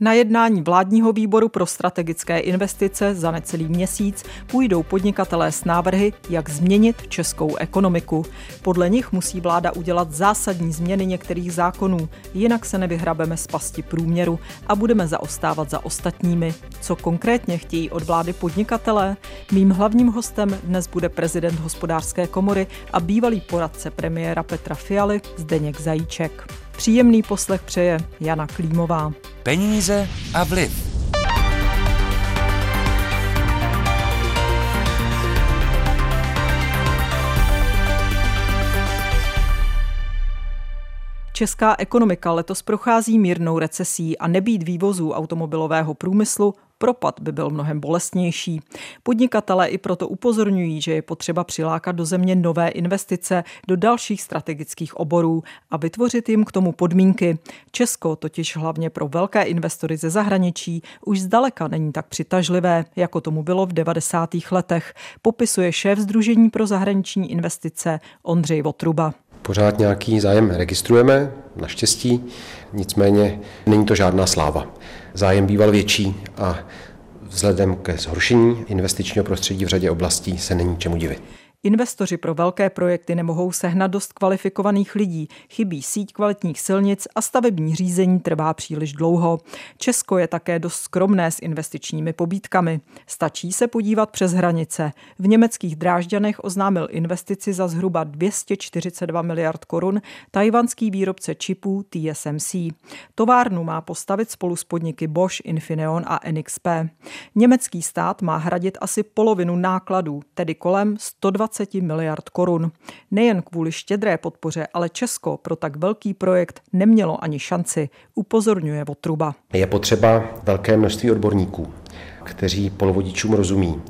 Na jednání vládního výboru pro strategické investice za necelý měsíc půjdou podnikatelé s návrhy, jak změnit českou ekonomiku. Podle nich musí vláda udělat zásadní změny některých zákonů, jinak se nevyhrabeme z pasti průměru a budeme zaostávat za ostatními. Co konkrétně chtějí od vlády podnikatelé? Mým hlavním hostem dnes bude prezident hospodářské komory a bývalý poradce premiéra Petra Fialy Zdeněk Zajíček. Příjemný poslech přeje Jana Klímová. Peníze a vliv. Česká ekonomika letos prochází mírnou recesí a nebýt vývozů automobilového průmyslu, propad by byl mnohem bolestnější. Podnikatelé i proto upozorňují, že je potřeba přilákat do země nové investice do dalších strategických oborů a vytvořit jim k tomu podmínky. Česko totiž hlavně pro velké investory ze zahraničí už zdaleka není tak přitažlivé, jako tomu bylo v 90. letech, popisuje šéf Združení pro zahraniční investice Ondřej Votruba. Pořád nějaký zájem registrujeme, naštěstí, nicméně není to žádná sláva. Zájem býval větší a vzhledem ke zhoršení investičního prostředí v řadě oblastí se není čemu divit. Investoři pro velké projekty nemohou sehnat dost kvalifikovaných lidí, chybí síť kvalitních silnic a stavební řízení trvá příliš dlouho. Česko je také dost skromné s investičními pobídkami. Stačí se podívat přes hranice. V německých Drážďanech oznámil investici za zhruba 242 miliard korun tajvanský výrobce čipů TSMC. Továrnu má postavit spolu s podniky Bosch, Infineon a NXP. Německý stát má hradit asi polovinu nákladů, tedy kolem 120 20 miliard korun. Nejen kvůli štědré podpoře, ale Česko pro tak velký projekt nemělo ani šanci, upozorňuje Votruba. Je potřeba velké množství odborníků, kteří polovodičům rozumí.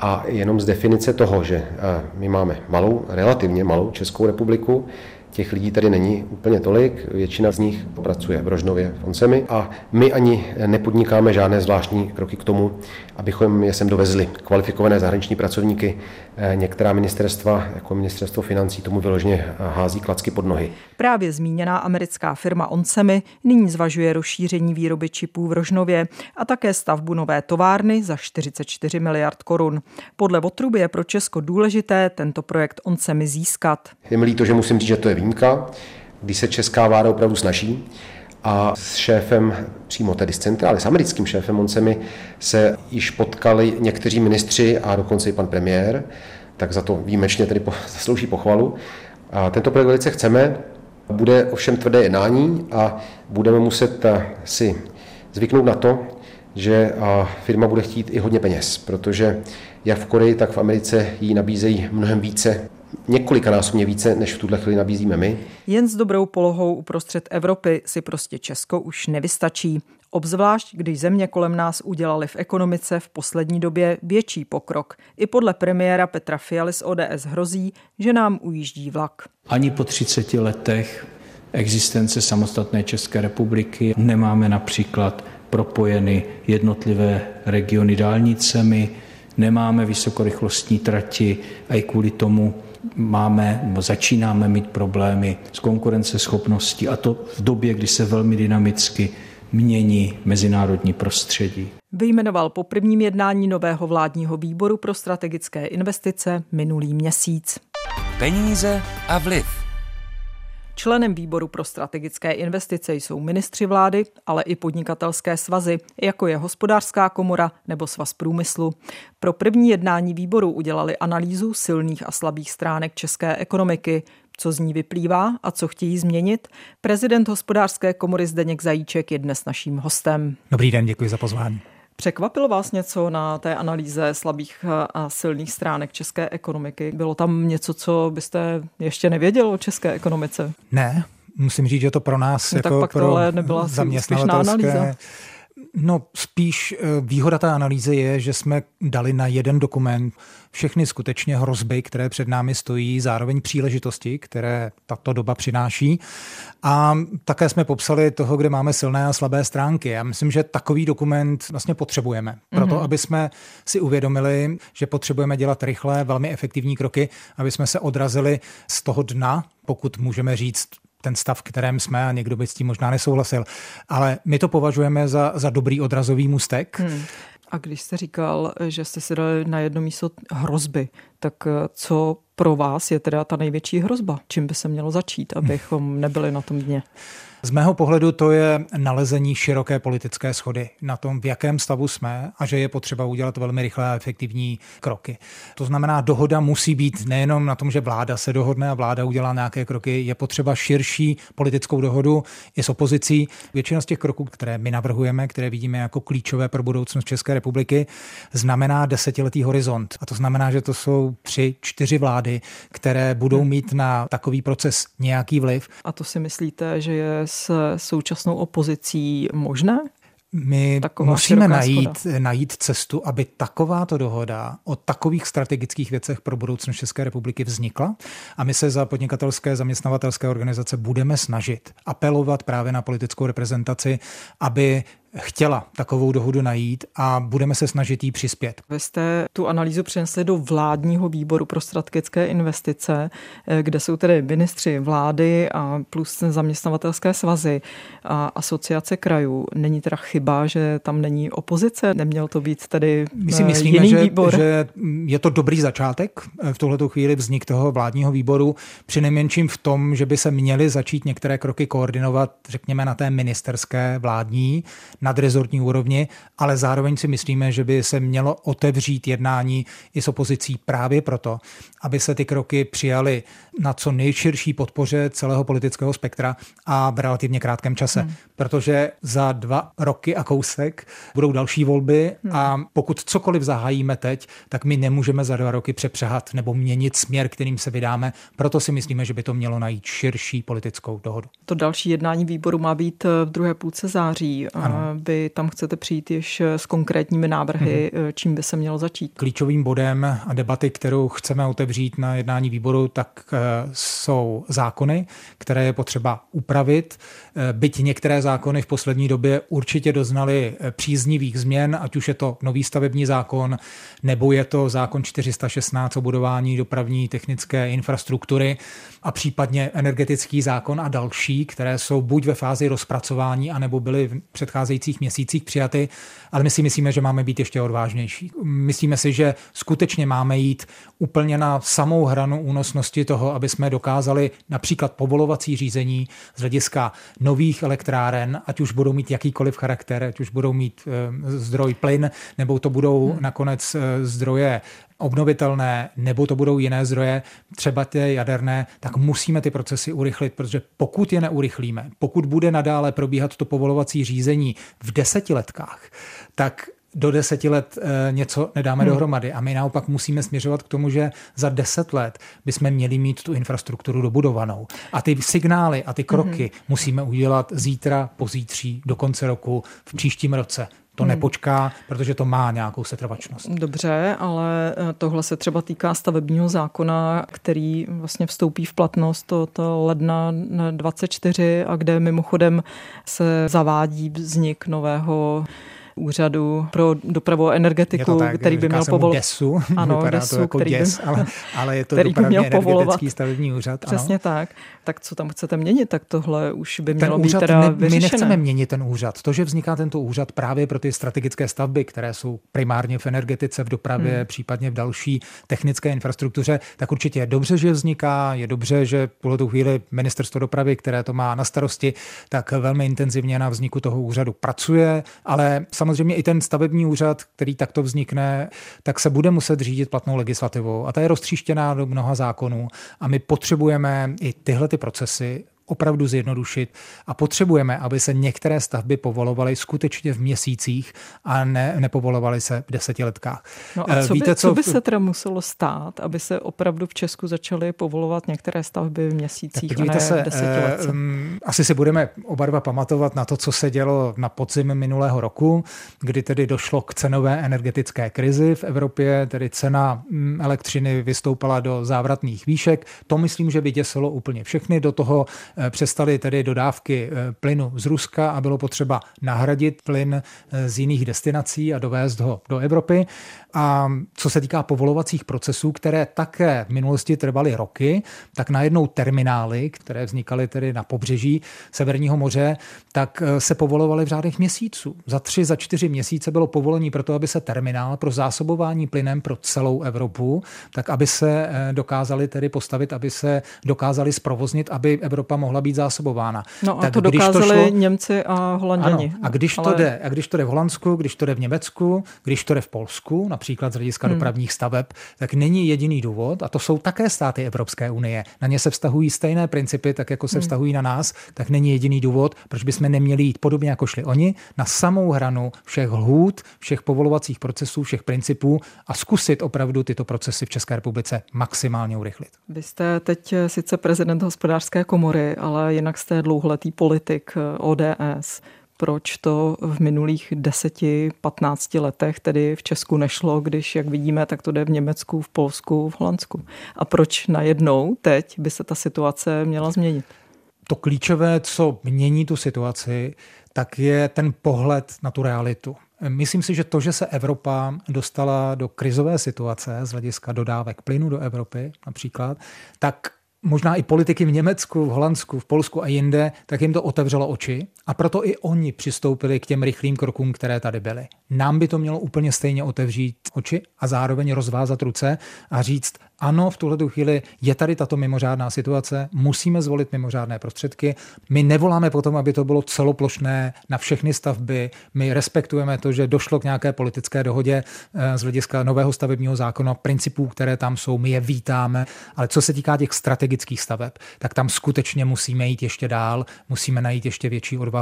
A jenom z definice toho, že eh, my máme malou, relativně malou Českou republiku, Těch lidí tady není úplně tolik, většina z nich pracuje v Rožnově v Onsemi a my ani nepodnikáme žádné zvláštní kroky k tomu, abychom je sem dovezli. Kvalifikované zahraniční pracovníky eh, některá ministerstva, jako ministerstvo financí, tomu vyloženě hází klacky pod nohy. Právě zmíněná americká firma Onsemi nyní zvažuje rozšíření výroby čipů v Rožnově a také stavbu nové továrny za 44 miliard korun. Podle Votruby je pro Česko důležité tento projekt Onsemi získat. Je mi líto, že musím říct, že to je výjimka, když se česká vláda opravdu snaží. A s šéfem, přímo tedy z centrály, s americkým šéfem Moncemi se již potkali někteří ministři a dokonce i pan premiér, tak za to výjimečně tedy zaslouží pochvalu. A tento projekt velice chceme, bude ovšem tvrdé jednání a budeme muset eh, si zvyknout na to, že eh, firma bude chtít i hodně peněz, protože jak v Koreji, tak v Americe jí nabízejí mnohem více několikanásobně více, než v tuhle chvíli nabízíme my. Jen s dobrou polohou uprostřed Evropy si prostě Česko už nevystačí. Obzvlášť, když země kolem nás udělali v ekonomice v poslední době větší pokrok. I podle premiéra Petra Fialy z ODS hrozí, že nám ujíždí vlak. Ani po 30 letech existence samostatné České republiky nemáme například propojeny jednotlivé regiony dálnicemi, nemáme vysokorychlostní trati a i kvůli tomu máme, nebo začínáme mít problémy s konkurenceschopností a to v době, kdy se velmi dynamicky mění mezinárodní prostředí. Vyjmenoval po prvním jednání nového vládního výboru pro strategické investice minulý měsíc. Peníze a vliv. Členem výboru pro strategické investice jsou ministři vlády, ale i podnikatelské svazy, jako je hospodářská komora nebo svaz průmyslu. Pro první jednání výboru udělali analýzu silných a slabých stránek české ekonomiky, co z ní vyplývá a co chtějí změnit. Prezident hospodářské komory Zdeněk Zajíček je dnes naším hostem. Dobrý den, děkuji za pozvání. Překvapilo vás něco na té analýze slabých a silných stránek české ekonomiky? Bylo tam něco, co byste ještě nevěděl o české ekonomice? Ne, musím říct, že to pro nás no, jako tak pak pro nebyla zaměstnavatelské analýza. No spíš eh, výhoda té analýzy je, že jsme dali na jeden dokument všechny skutečně hrozby, které před námi stojí, zároveň příležitosti, které tato doba přináší. A také jsme popsali toho, kde máme silné a slabé stránky. Já myslím, že takový dokument vlastně potřebujeme. Proto, mm-hmm. aby jsme si uvědomili, že potřebujeme dělat rychlé, velmi efektivní kroky, aby jsme se odrazili z toho dna, pokud můžeme říct ten stav, kterém jsme a někdo by s tím možná nesouhlasil. Ale my to považujeme za, za dobrý odrazový můstek. Hmm. A když jste říkal, že jste si dali na jedno místo hrozby, tak eh, co pro vás je teda ta největší hrozba? Čím by se mělo začít, abychom nebyli na tom dně? Z mého pohledu to je nalezení široké politické schody na tom, v jakém stavu jsme a že je potřeba udělat velmi rychlé a efektivní kroky. To znamená, dohoda musí být nejenom na tom, že vláda se dohodne a vláda udělá nějaké kroky, je potřeba širší politickou dohodu i s opozicí. Většina z těch kroků, které my navrhujeme, které vidíme jako klíčové pro budoucnost České republiky, znamená desetiletý horizont. A to znamená, že to jsou tři, čtyři vlády, které budou mít na takový proces nějaký vliv. A to si myslíte, že je s současnou opozicí možné? My Taková musíme najít, najít cestu, aby takováto dohoda o takových strategických věcech pro budoucnost České republiky vznikla. A my se za podnikatelské zaměstnavatelské organizace budeme snažit apelovat právě na politickou reprezentaci, aby chtěla takovou dohodu najít a budeme se snažit jí přispět. Vy jste tu analýzu přinesli do vládního výboru pro strategické investice, eh, kde jsou tedy ministři vlády a plus zaměstnavatelské svazy a asociace krajů. Není teda chyba, že tam není opozice? Neměl to být tedy My si eh, myslíme, jiný že, výbor? že je to dobrý začátek eh, v tuhleto chvíli vznik toho vládního výboru, při nejmenším v tom, že by se měly začít některé kroky koordinovat, řekněme, na té ministerské vládní nadrezortní úrovni, ale zároveň si myslíme, že by se mělo otevřít jednání i s opozicí právě proto, aby se ty kroky přijaly na co nejširší podpoře celého politického spektra a v relativně krátkém čase. Hmm. Protože za dva roky a kousek budou další volby hmm. a pokud cokoliv zahájíme teď, tak my nemůžeme za dva roky přepřehat nebo měnit směr, kterým se vydáme. Proto si myslíme, že by to mělo najít širší politickou dohodu. To další jednání výboru má být v druhé půlce září. Ano vy tam chcete přijít již s konkrétními návrhy, mm-hmm. čím by se mělo začít? Klíčovým bodem a debaty, kterou chceme otevřít na jednání výboru, tak eh, jsou zákony, které je potřeba upravit. Eh, byť některé zákony v poslední době určitě doznaly příznivých změn, ať už je to nový stavební zákon, nebo je to zákon 416 o budování dopravní technické infrastruktury a případně energetický zákon a další, které jsou buď ve fázi rozpracování, anebo byly v předcházejících měsících přijaty, ale my si myslíme, že máme být ještě odvážnější. Myslíme si, že skutečně máme jít úplně na samou hranu únosnosti toho, aby jsme dokázali například povolovací řízení z hlediska nových elektráren, ať už budou mít jakýkoliv charakter, ať už budou mít e, zdroj plyn, nebo to budou hmm. nakonec e, zdroje obnovitelné, nebo to budou jiné zdroje, třeba ty jaderné, tak musíme ty procesy urychlit, protože pokud je neurychlíme, pokud bude nadále probíhat to povolovací řízení v desetiletkách, tak do deseti let e, něco nedáme hmm. dohromady. A my naopak musíme směřovat k tomu, že za deset let bychom měli mít tu infrastrukturu dobudovanou. A ty signály a ty kroky hmm. musíme udělat zítra, pozítří, do konce roku, v příštím roce. To hmm. nepočká, protože to má nějakou setrvačnost. Dobře, ale eh, tohle se třeba týká stavebního zákona, který vlastně vstoupí v platnost od ledna 24 a kde mimochodem se zavádí vznik nového úřadu pro dopravu a energetiku, tak, který by měl povolovat. DESu, ano, Vypadá DESu, to jako který DES, by, ale, ale je to který by měl povolovat. stavební úřad. Přesně ano. tak. Tak co tam chcete měnit, tak tohle už by mělo ten být teda ne, vyřešené. My nechceme měnit ten úřad. To, že vzniká tento úřad právě pro ty strategické stavby, které jsou primárně v energetice, v dopravě, hmm. případně v další technické infrastruktuře, tak určitě je dobře, že vzniká, je dobře, že v tu chvíli ministerstvo dopravy, které to má na starosti, tak velmi intenzivně na vzniku toho úřadu pracuje, ale samozřejmě i ten stavební úřad, který takto vznikne, tak se bude muset řídit platnou legislativou. A ta je roztříštěná do mnoha zákonů. A my potřebujeme i tyhle ty procesy opravdu zjednodušit a potřebujeme, aby se některé stavby povolovaly skutečně v měsících a ne, nepovolovaly se v desetiletkách. No a co, Víte, by, co, co by se teda muselo stát, aby se opravdu v Česku začaly povolovat některé stavby v měsících a ne se, v desetiletce? Um, asi si budeme oba dva pamatovat na to, co se dělo na podzim minulého roku, kdy tedy došlo k cenové energetické krizi v Evropě, tedy cena mm, elektřiny vystoupala do závratných výšek. To myslím, že by děsilo úplně všechny. Do toho přestaly tedy dodávky plynu z Ruska a bylo potřeba nahradit plyn z jiných destinací a dovést ho do Evropy. A co se týká povolovacích procesů, které také v minulosti trvaly roky, tak najednou terminály, které vznikaly tedy na pobřeží Severního moře, tak eh, se povolovaly v řádech měsíců. Za tři, za čtyři měsíce bylo povolení pro to, aby se terminál pro zásobování plynem pro celou Evropu, tak aby se eh, dokázali tedy postavit, aby se dokázali zprovoznit, aby Evropa mohla být zásobována. No a tak to dokázali to šlo... Němci a Holanděni. Ano, a když ale... to jde, a když to jde v Holandsku, když to jde v Německu, když to jde v Polsku, například z hlediska hmm. dopravních staveb, tak není jediný důvod, a to jsou také státy Evropské unie. Na ně se vztahují stejné principy, tak jako se hmm. vztahují na nás, tak není jediný důvod, proč bychom neměli jít podobně jako šli oni na samou hranu všech lhůt, všech povolovacích procesů, všech principů a zkusit opravdu tyto procesy v České republice maximálně urychlit. Vy jste teď sice prezident hospodářské komory, ale jinak jste dlouholetý politik ODS proč to v minulých 10-15 letech tedy v Česku nešlo, když, jak vidíme, tak to jde v Německu, v Polsku, v Holandsku. A proč najednou teď by se ta situace měla změnit? To klíčové, co mění tu situaci, tak je ten pohled na tu realitu. Myslím si, že to, že se Evropa dostala do krizové situace z hlediska dodávek plynu do Evropy například, tak možná i politiky v Německu, v Holandsku, v Polsku a jinde, tak jim to otevřelo oči a proto i oni přistoupili k těm rychlým krokům, které tady byly. Nám by to mělo úplně stejně otevřít oči a zároveň rozvázat ruce a říct, ano, v tuhle chvíli je tady tato mimořádná situace, musíme zvolit mimořádné prostředky. My nevoláme potom, aby to bylo celoplošné na všechny stavby. My respektujeme to, že došlo k nějaké politické dohodě eh, z hlediska nového stavebního zákona, principů, které tam jsou, my je vítáme, ale co se týká těch strategických staveb, tak tam skutečně musíme jít ještě dál, musíme najít ještě větší odvahu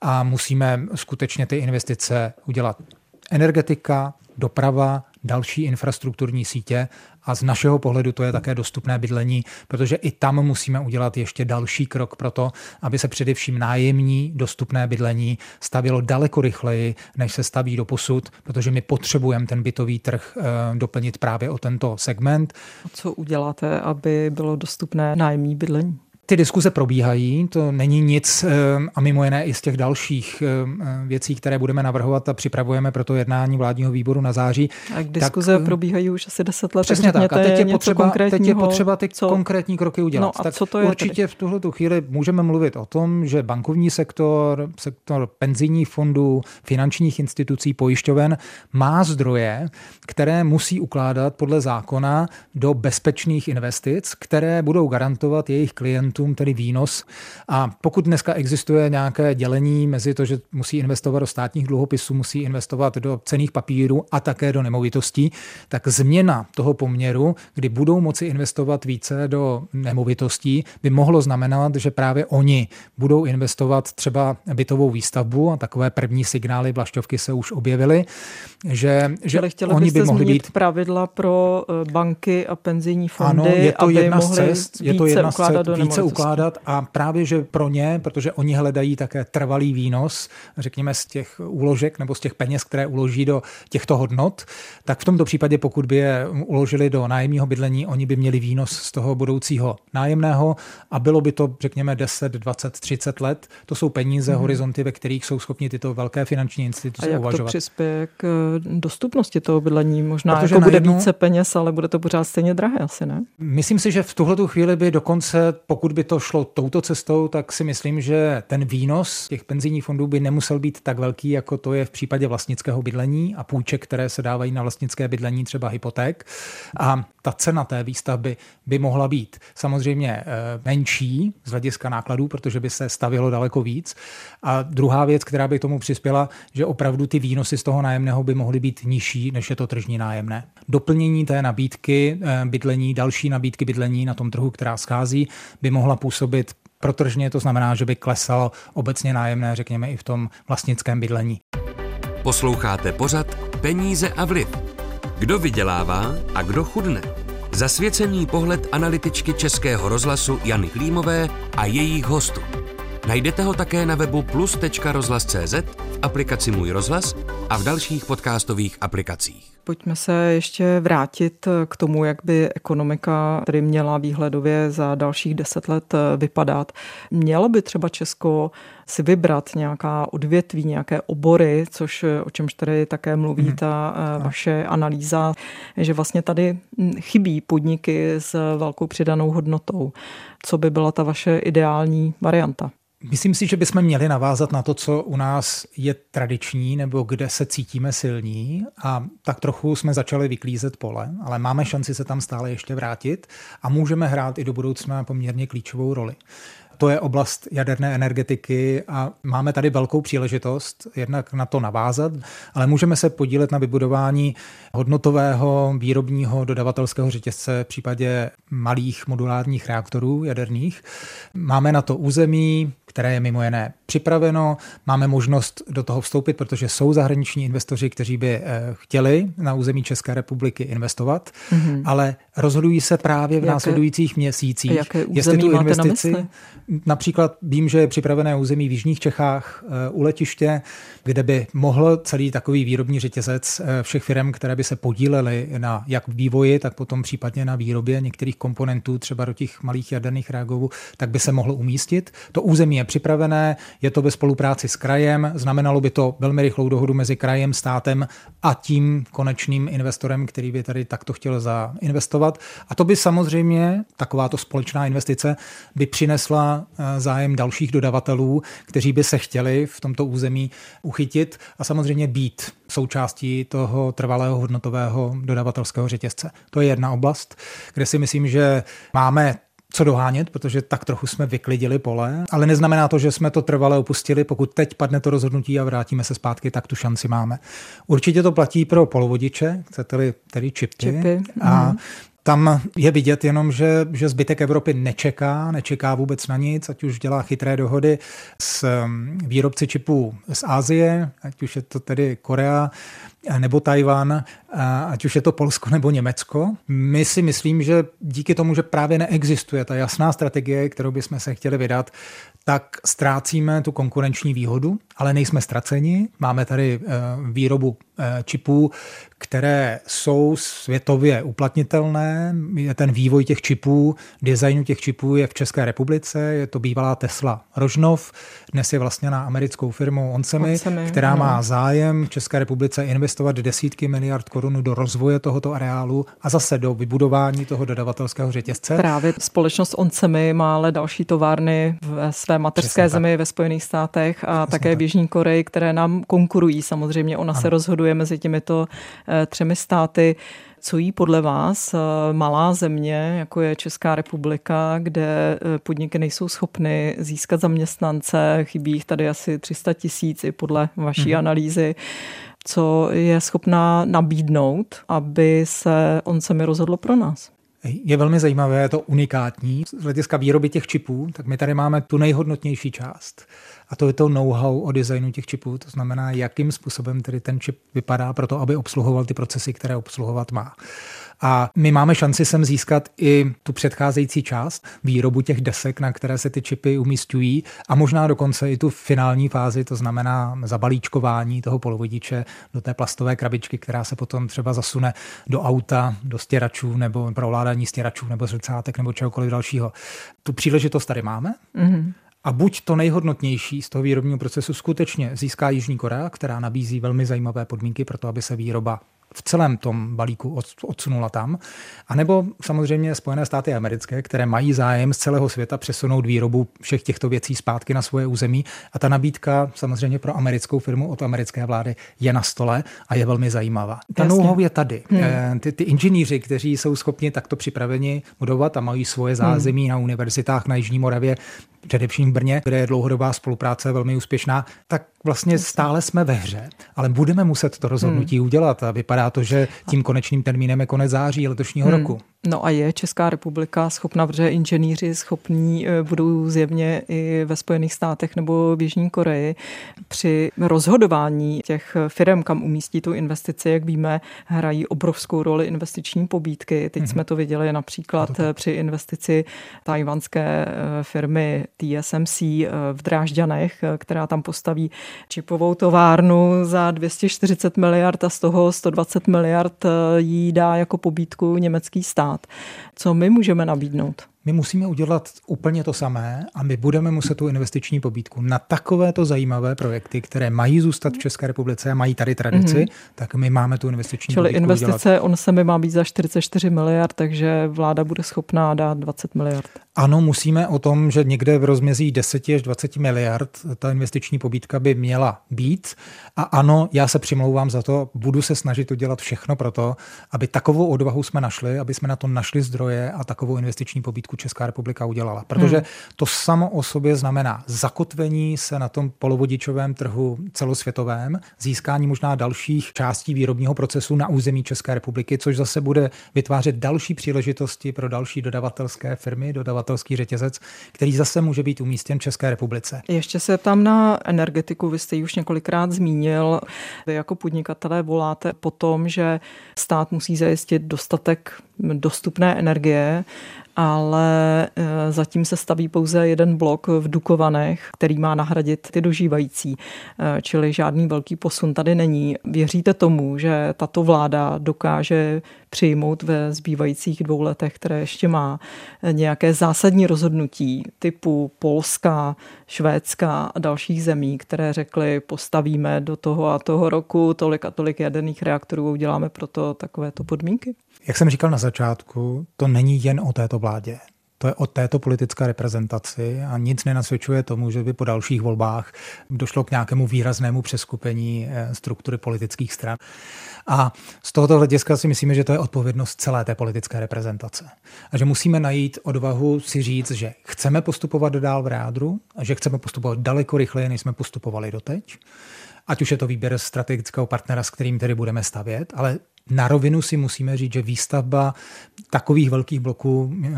a musíme skutečně ty investice udělat. Energetika, doprava, další infrastrukturní sítě a z našeho pohledu to je také dostupné bydlení, protože i tam musíme udělat ještě další krok pro to, aby se především nájemní dostupné bydlení stavilo daleko rychleji, než se staví do posud, protože my potřebujeme ten bytový trh eh, doplnit právě o tento segment. Co uděláte, aby bylo dostupné nájemní bydlení? Ty diskuze probíhají, to není nic eh, a mimo jiné i z těch dalších eh, věcí, které budeme navrhovat a připravujeme pro to jednání vládního výboru na září. A diskuze tak, eh, probíhají už asi deset let. Přesně tak. A teď je, potřeba, teď je potřeba ty co? konkrétní kroky udělat. No a tak co to je určitě tedy? v tuhle chvíli můžeme mluvit o tom, že bankovní sektor, sektor penzijních fondů, finančních institucí, pojišťoven má zdroje, které musí ukládat podle zákona do bezpečných investic, které budou garantovat jejich klientům klientům tedy výnos. A pokud dneska existuje nějaké dělení mezi to, že musí investovat do státních dluhopisů, musí investovat do cených papírů a také do nemovitostí, tak změna toho poměru, kdy budou moci investovat více do nemovitostí, by mohlo znamenat, že právě oni budou investovat třeba bytovou výstavbu a takové první signály vlašťovky se už objevily, že, že chtěli oni by mohli být pravidla pro eh, banky a penzijní fondy, ano, je to aby jedna mohli z cest, je to jedna z cest, do více ukládat a právě, že pro ně, protože oni hledají také trvalý výnos, řekněme z těch úložek nebo z těch peněz, které uloží do těchto hodnot, tak v tomto případě, pokud by je uložili do nájemního bydlení, oni by měli výnos z toho budoucího nájemného a bylo by to, řekněme, 10, 20, 30 let. To jsou peníze, hmm. horizonty, ve kterých jsou schopni tyto velké finanční instituce a jak uvažovat. to přispěje k dostupnosti toho bydlení? Možná Protože jako najednou, bude více peněz, ale bude to pořád stejně drahé asi, ne? Myslím si, že v tuhle chvíli by dokonce, pokud by to šlo touto cestou, tak si myslím, že ten výnos těch penzijních fondů by nemusel být tak velký, jako to je v případě vlastnického bydlení a půjček, které se dávají na vlastnické bydlení, třeba hypoték. A ta cena té výstavby by mohla být samozřejmě eh, menší z hlediska nákladů, protože by se stavilo daleko víc. A druhá věc, která by tomu přispěla, že opravdu ty výnosy z toho nájemného by mohly být nižší, než je to tržní nájemné. Doplnění té nabídky eh, bydlení, další nabídky bydlení na tom trhu, která schází, by mohla působit protržně, to znamená, že by klesalo obecně nájemné, řekněme, i v tom vlastnickém bydlení. Posloucháte pořad Peníze a vliv. Kdo vydělává a kdo chudne? Zasvěcený pohled analytičky Českého rozhlasu Jany Klímové a jejich hostů. Najdete ho také na webu plus.rozhlas.cz, v aplikaci Můj rozhlas a v dalších podcastových aplikacích. Pojďme se ještě vrátit k tomu, jak by ekonomika tedy měla výhledově za dalších deset let vypadat. Mělo by třeba Česko si vybrat nějaká odvětví, nějaké obory, což o čemž tady také mluví hmm. ta hmm. vaše analýza, že vlastně tady chybí podniky s velkou přidanou hodnotou. Co by byla ta vaše ideální varianta? Myslím si, že bychom měli navázat na to, co u nás je tradiční nebo kde se cítíme silní a tak trochu jsme začali vyklízet pole, ale máme šanci se tam stále ještě vrátit a můžeme hrát i do budoucna poměrně klíčovou roli to je oblast jaderné energetiky a máme tady velkou příležitost jednak na to navázat, ale můžeme se podílet na vybudování hodnotového výrobního dodavatelského řetězce v případě malých modulárních reaktorů jaderných. Máme na to území, které je mimo jiné připraveno. Máme možnost do toho vstoupit, protože jsou zahraniční investoři, kteří by eh, chtěli na území České republiky investovat, mm-hmm. ale rozhodují se právě v jaké, následujících měsících, jaké jestli tu investici. Na například vím, že je připravené území v Jižních Čechách eh, u letiště, kde by mohl celý takový výrobní řetězec eh, všech firm, které by se podílely na jak vývoji, tak potom případně na výrobě některých komponentů, třeba do těch malých jaderných reagovů, tak by se mohlo umístit. To území je připravené, je to ve spolupráci s krajem, znamenalo by to velmi rychlou dohodu mezi krajem, státem a tím konečným investorem, který by tady takto chtěl zainvestovat. A to by samozřejmě, takováto společná investice, by přinesla zájem dalších dodavatelů, kteří by se chtěli v tomto území uchytit a samozřejmě být součástí toho trvalého hodnotového dodavatelského řetězce. To je jedna oblast, kde si myslím, že máme co dohánět, protože tak trochu jsme vyklidili pole, ale neznamená to, že jsme to trvale opustili. Pokud teď padne to rozhodnutí a vrátíme se zpátky, tak tu šanci máme. Určitě to platí pro polovodiče, chcete-li tedy čipy. čipy. A mhm. Tam je vidět jenom, že, že zbytek Evropy nečeká, nečeká vůbec na nic, ať už dělá chytré dohody s um, výrobci čipů z Ázie, ať už je to tedy Korea, nebo Tajvan, ať už je to Polsko nebo Německo. My si myslím, že díky tomu, že právě neexistuje ta jasná strategie, kterou bychom se chtěli vydat, tak ztrácíme tu konkurenční výhodu, ale nejsme ztraceni. Máme tady eh, výrobu eh, čipů, které jsou světově uplatnitelné. Ten vývoj těch čipů, designu těch čipů je v České republice. Je to bývalá Tesla Rožnov, dnes je vlastně na americkou firmu Onsemi, Onsemi která no. má zájem v České republice investovat desítky miliard korun do rozvoje tohoto areálu a zase do vybudování toho dodavatelského řetězce. Právě společnost Onsemi má ale další továrny ve své mateřské Přesně zemi tak. ve Spojených státech a Přesně také tak. v Jižní Koreji, které nám konkurují. Samozřejmě ona ano. se rozhoduje mezi těmito eh, třemi státy. Co jí podle vás eh, malá země, jako je Česká republika, kde eh, podniky nejsou schopny získat zaměstnance, chybí jich tady asi 300 tisíc i podle vaší hmm. analýzy, co je schopná nabídnout, aby se on se mi rozhodlo pro nás? Je velmi zajímavé, je to unikátní. Z hlediska výroby těch čipů, tak my tady máme tu nejhodnotnější část. A to je to know-how o designu těch čipů, to znamená, jakým způsobem tedy ten čip vypadá pro to, aby obsluhoval ty procesy, které obsluhovat má. A my máme šanci sem získat i tu předcházející část, výrobu těch desek, na které se ty čipy umístují a možná dokonce i tu finální fázi, to znamená zabalíčkování toho polovodiče do té plastové krabičky, která se potom třeba zasune do auta, do stěračů nebo pro ovládání stěračů nebo zrcátek nebo čehokoliv dalšího. Tu příležitost tady máme. Mm-hmm. A buď to nejhodnotnější z toho výrobního procesu skutečně získá Jižní Korea, která nabízí velmi zajímavé podmínky pro to, aby se výroba v celém tom balíku odsunula tam. A nebo samozřejmě Spojené státy americké, které mají zájem z celého světa přesunout výrobu všech těchto věcí zpátky na svoje území. A ta nabídka samozřejmě pro americkou firmu od americké vlády je na stole a je velmi zajímavá. Ta know je tady. Hmm. Eh, ty, ty inženýři, kteří jsou schopni takto připraveni budovat a mají svoje zázemí hmm. na univerzitách na Jižní Moravě, především v Brně, kde je dlouhodobá spolupráce velmi úspěšná, tak vlastně stále jsme ve hře, ale budeme muset to rozhodnutí hmm. udělat a vypadá vypadá to, že tím konečným termínem je konec září letošního hmm. roku. No a je Česká republika schopna, protože inženýři schopní eh, budou zjevně i ve Spojených státech nebo v Jižní Koreji při rozhodování těch firm, kam umístí tu investici, jak víme, hrají obrovskou roli investiční pobídky. Teď hmm. jsme to viděli například to při investici tajvanské eh, firmy TSMC eh, v Drážďanech, která tam postaví čipovou továrnu za 240 miliard a z toho 120 miliard jí dá jako pobídku německý stát stát. Co my můžeme nabídnout? My musíme udělat úplně to samé a my budeme muset tu investiční pobídku na takovéto zajímavé projekty, které mají zůstat v České republice a mají tady tradici, mm-hmm. tak my máme tu investiční Čili pobídku investice, udělat. on se mi má být za 44 miliard, takže vláda bude schopná dát 20 miliard. Ano, musíme o tom, že někde v rozmezí 10 až 20 miliard ta investiční pobídka by měla být. A ano, já se přimlouvám za to, budu se snažit udělat všechno pro to, aby takovou odvahu jsme našli, aby jsme na to našli zdroje a takovou investiční pobídku Česká republika udělala. Protože hmm. to samo o sobě znamená zakotvení se na tom polovodičovém trhu celosvětovém, získání možná dalších částí výrobního procesu na území České republiky, což zase bude vytvářet další příležitosti pro další dodavatelské firmy, dodavatelský řetězec, který zase může být umístěn v České republice. Ještě se ptám na energetiku. Vy jste ji už několikrát zmínil. Vy jako podnikatelé voláte po tom, že stát musí zajistit dostatek dostupné energie ale e, zatím se staví pouze jeden blok v Dukovanech, který má nahradit ty dožívající, e, čili žádný velký posun tady není. Věříte tomu, že tato vláda dokáže přijmout ve zbývajících dvou letech, které ještě má, nějaké zásadní rozhodnutí typu Polska, Švédska a dalších zemí, které řekly, postavíme do toho a toho roku tolik a tolik jaderných reaktorů, uděláme proto takovéto podmínky? Jak jsem říkal na začátku, to není jen o této vládě. To je o této politické reprezentaci a nic nenasvědčuje tomu, že by po dalších volbách došlo k nějakému výraznému přeskupení eh, struktury politických stran. A z tohoto hlediska si myslíme, že to je odpovědnost celé té politické reprezentace. A že musíme najít odvahu si říct, že chceme postupovat dál v rádru a že chceme postupovat daleko rychleji, než jsme postupovali doteď. Ať už je to výběr strategického partnera, s kterým tedy budeme stavět, ale na rovinu si musíme říct, že výstavba takových velkých bloků eh,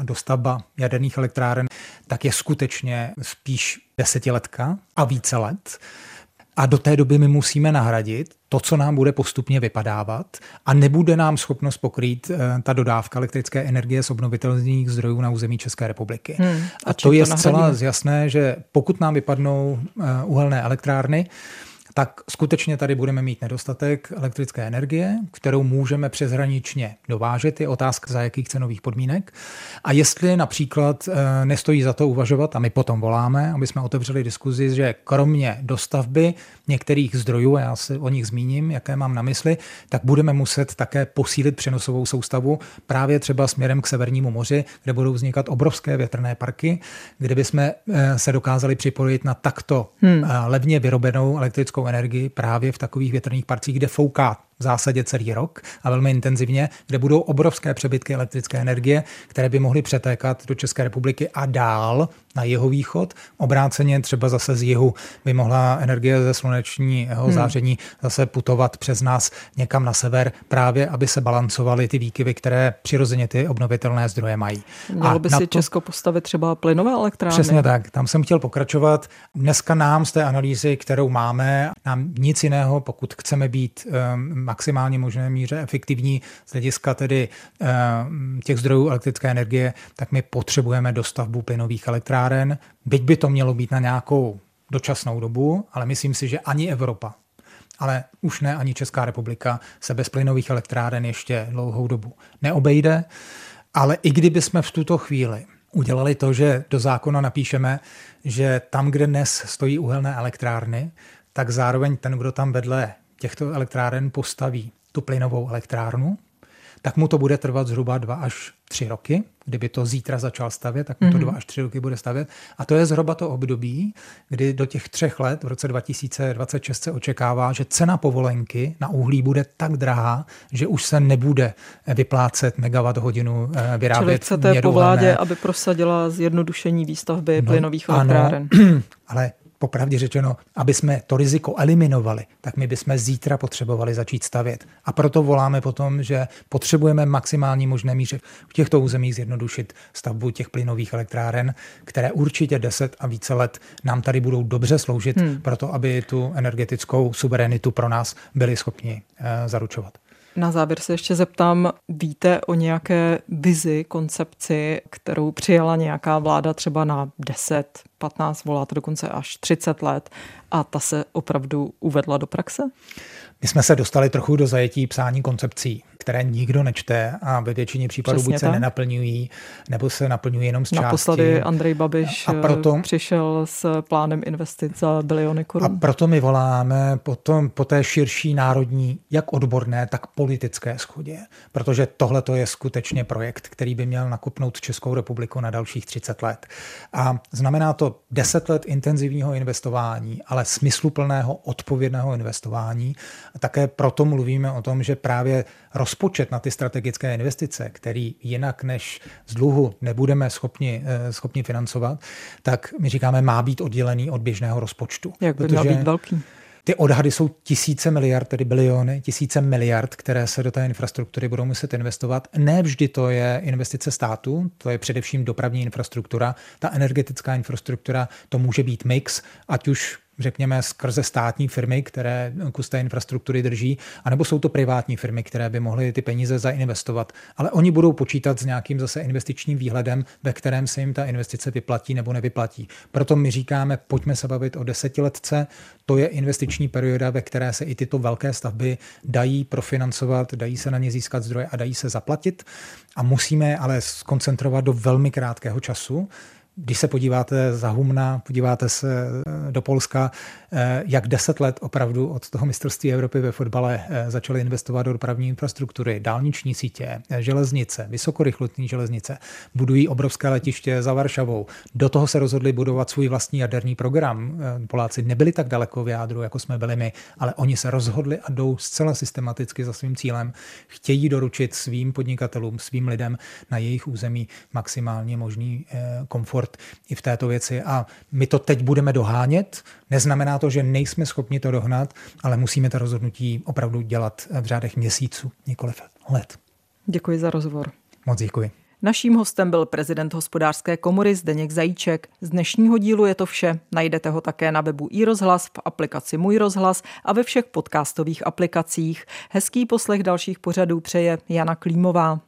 a dostavba jaderných elektráren tak je skutečně spíš desetiletka a více let. A do té doby my musíme nahradit to, co nám bude postupně vypadávat a nebude nám schopnost pokrýt uh, ta dodávka elektrické energie z obnovitelných zdrojů na území České republiky. Hmm. A, a to je to zcela jasné, že pokud nám vypadnou uh, uhelné elektrárny, tak skutečně tady budeme mít nedostatek elektrické energie, kterou můžeme přeshraničně dovážet. Je otázka za jakých cenových podmínek. A jestli například eh, nestojí za to uvažovat, a my potom voláme, aby jsme otevřeli diskuzi, že kromě dostavby některých zdrojů, a já se o nich zmíním, jaké mám na mysli, tak budeme muset také posílit přenosovou soustavu právě třeba směrem k Severnímu moři, kde budou vznikat obrovské větrné parky, kde bychom eh, se dokázali připojit na takto hmm. Eh, levně vyrobenou elektrickou energii právě v takových větrných parcích, kde fouká v zásadě celý rok a velmi intenzivně, kde budou obrovské přebytky elektrické energie, které by mohly přetékat do České republiky a dál na jeho východ. Obráceně třeba zase z jihu by mohla energie ze slunečního hmm. záření zase putovat přes nás někam na sever, právě aby se balancovaly ty výkyvy, které přirozeně ty obnovitelné zdroje mají. Mělo by si to... Česko postavit třeba plynové elektrárny? Přesně tak, tam jsem chtěl pokračovat. Dneska nám z té analýzy, kterou máme, nám nic jiného, pokud chceme být um, maximálně možné míře efektivní z hlediska tedy um, těch zdrojů elektrické energie, tak my potřebujeme dostavbu plynových elektráren, byť by to mělo být na nějakou dočasnou dobu, ale myslím si, že ani Evropa, ale už ne ani Česká republika se bez plynových elektráren ještě dlouhou dobu neobejde. Ale i kdyby jsme v tuto chvíli udělali to, že do zákona napíšeme, že tam, kde dnes stojí uhelné elektrárny, tak zároveň ten, kdo tam vedle těchto elektráren postaví tu plynovou elektrárnu, tak mu to bude trvat zhruba dva až tři roky. Kdyby to zítra začal stavět, tak mu to mm-hmm. dva až tři roky bude stavět. A to je zhruba to období, kdy do těch třech let, v roce 2026 se očekává, že cena povolenky na uhlí bude tak drahá, že už se nebude vyplácet megawatt hodinu eh, vyrábět Čili chcete po vládě, aby prosadila zjednodušení výstavby no, plynových elektráren. ale popravdě řečeno, aby jsme to riziko eliminovali, tak my bychom zítra potřebovali začít stavět. A proto voláme potom, že potřebujeme maximální možné míře v těchto územích zjednodušit stavbu těch plynových elektráren, které určitě 10 a více let nám tady budou dobře sloužit, hmm. proto aby tu energetickou suverenitu pro nás byli schopni eh, zaručovat. Na závěr se ještě zeptám, víte o nějaké vizi, koncepci, kterou přijala nějaká vláda třeba na 10, 15, voláte dokonce až 30 let a ta se opravdu uvedla do praxe? My jsme se dostali trochu do zajetí psání koncepcí které nikdo nečte a ve většině případů Přesně buď se tak. nenaplňují, nebo se naplňují jenom z části. Naposledy Andrej Babiš a proto, přišel s plánem investic za biliony korun. A proto my voláme potom po té širší národní, jak odborné, tak politické schodě, protože tohle to je skutečně projekt, který by měl nakupnout Českou republiku na dalších 30 let. A znamená to 10 let intenzivního investování, ale smysluplného, odpovědného investování. A také proto mluvíme o tom, že právě rozpočet na ty strategické investice, který jinak než z dluhu nebudeme schopni, eh, schopni financovat, tak my říkáme, má být oddělený od běžného rozpočtu. Jak by měl být velký? Ty odhady jsou tisíce miliard, tedy biliony, tisíce miliard, které se do té infrastruktury budou muset investovat. Ne vždy to je investice státu, to je především dopravní infrastruktura. Ta energetická infrastruktura, to může být mix, ať už řekněme, skrze státní firmy, které kus té infrastruktury drží, anebo jsou to privátní firmy, které by mohly ty peníze zainvestovat. Ale oni budou počítat s nějakým zase investičním výhledem, ve kterém se jim ta investice vyplatí nebo nevyplatí. Proto my říkáme, pojďme se bavit o desetiletce. To je investiční perioda, ve které se i tyto velké stavby dají profinancovat, dají se na ně získat zdroje a dají se zaplatit. A musíme ale skoncentrovat do velmi krátkého času. Když se podíváte za Humna, podíváte se eh, do Polska, jak deset let opravdu od toho mistrovství Evropy ve fotbale eh, začaly investovat do dopravní infrastruktury, dálniční sítě, železnice, vysokorychlotní železnice, budují obrovské letiště za Varšavou. Do toho se rozhodli budovat svůj vlastní jaderný program. Poláci nebyli tak daleko v jádru, jako jsme byli my, ale oni se rozhodli a jdou zcela systematicky za svým cílem. Chtějí doručit svým podnikatelům, svým lidem na jejich území maximálně možný komfort i v této věci. A my to teď budeme dohánět. Neznamená to, že nejsme schopni to dohnat, ale musíme to rozhodnutí opravdu dělat v řádech měsíců, nikoliv let. Děkuji za rozhovor. Moc děkuji. Naším hostem byl prezident hospodářské komory Zdeněk Zajíček. Z dnešního dílu je to vše. Najdete ho také na webu iRozhlas, v aplikaci Můj rozhlas a ve všech podcastových aplikacích. Hezký poslech dalších pořadů přeje Jana Klímová.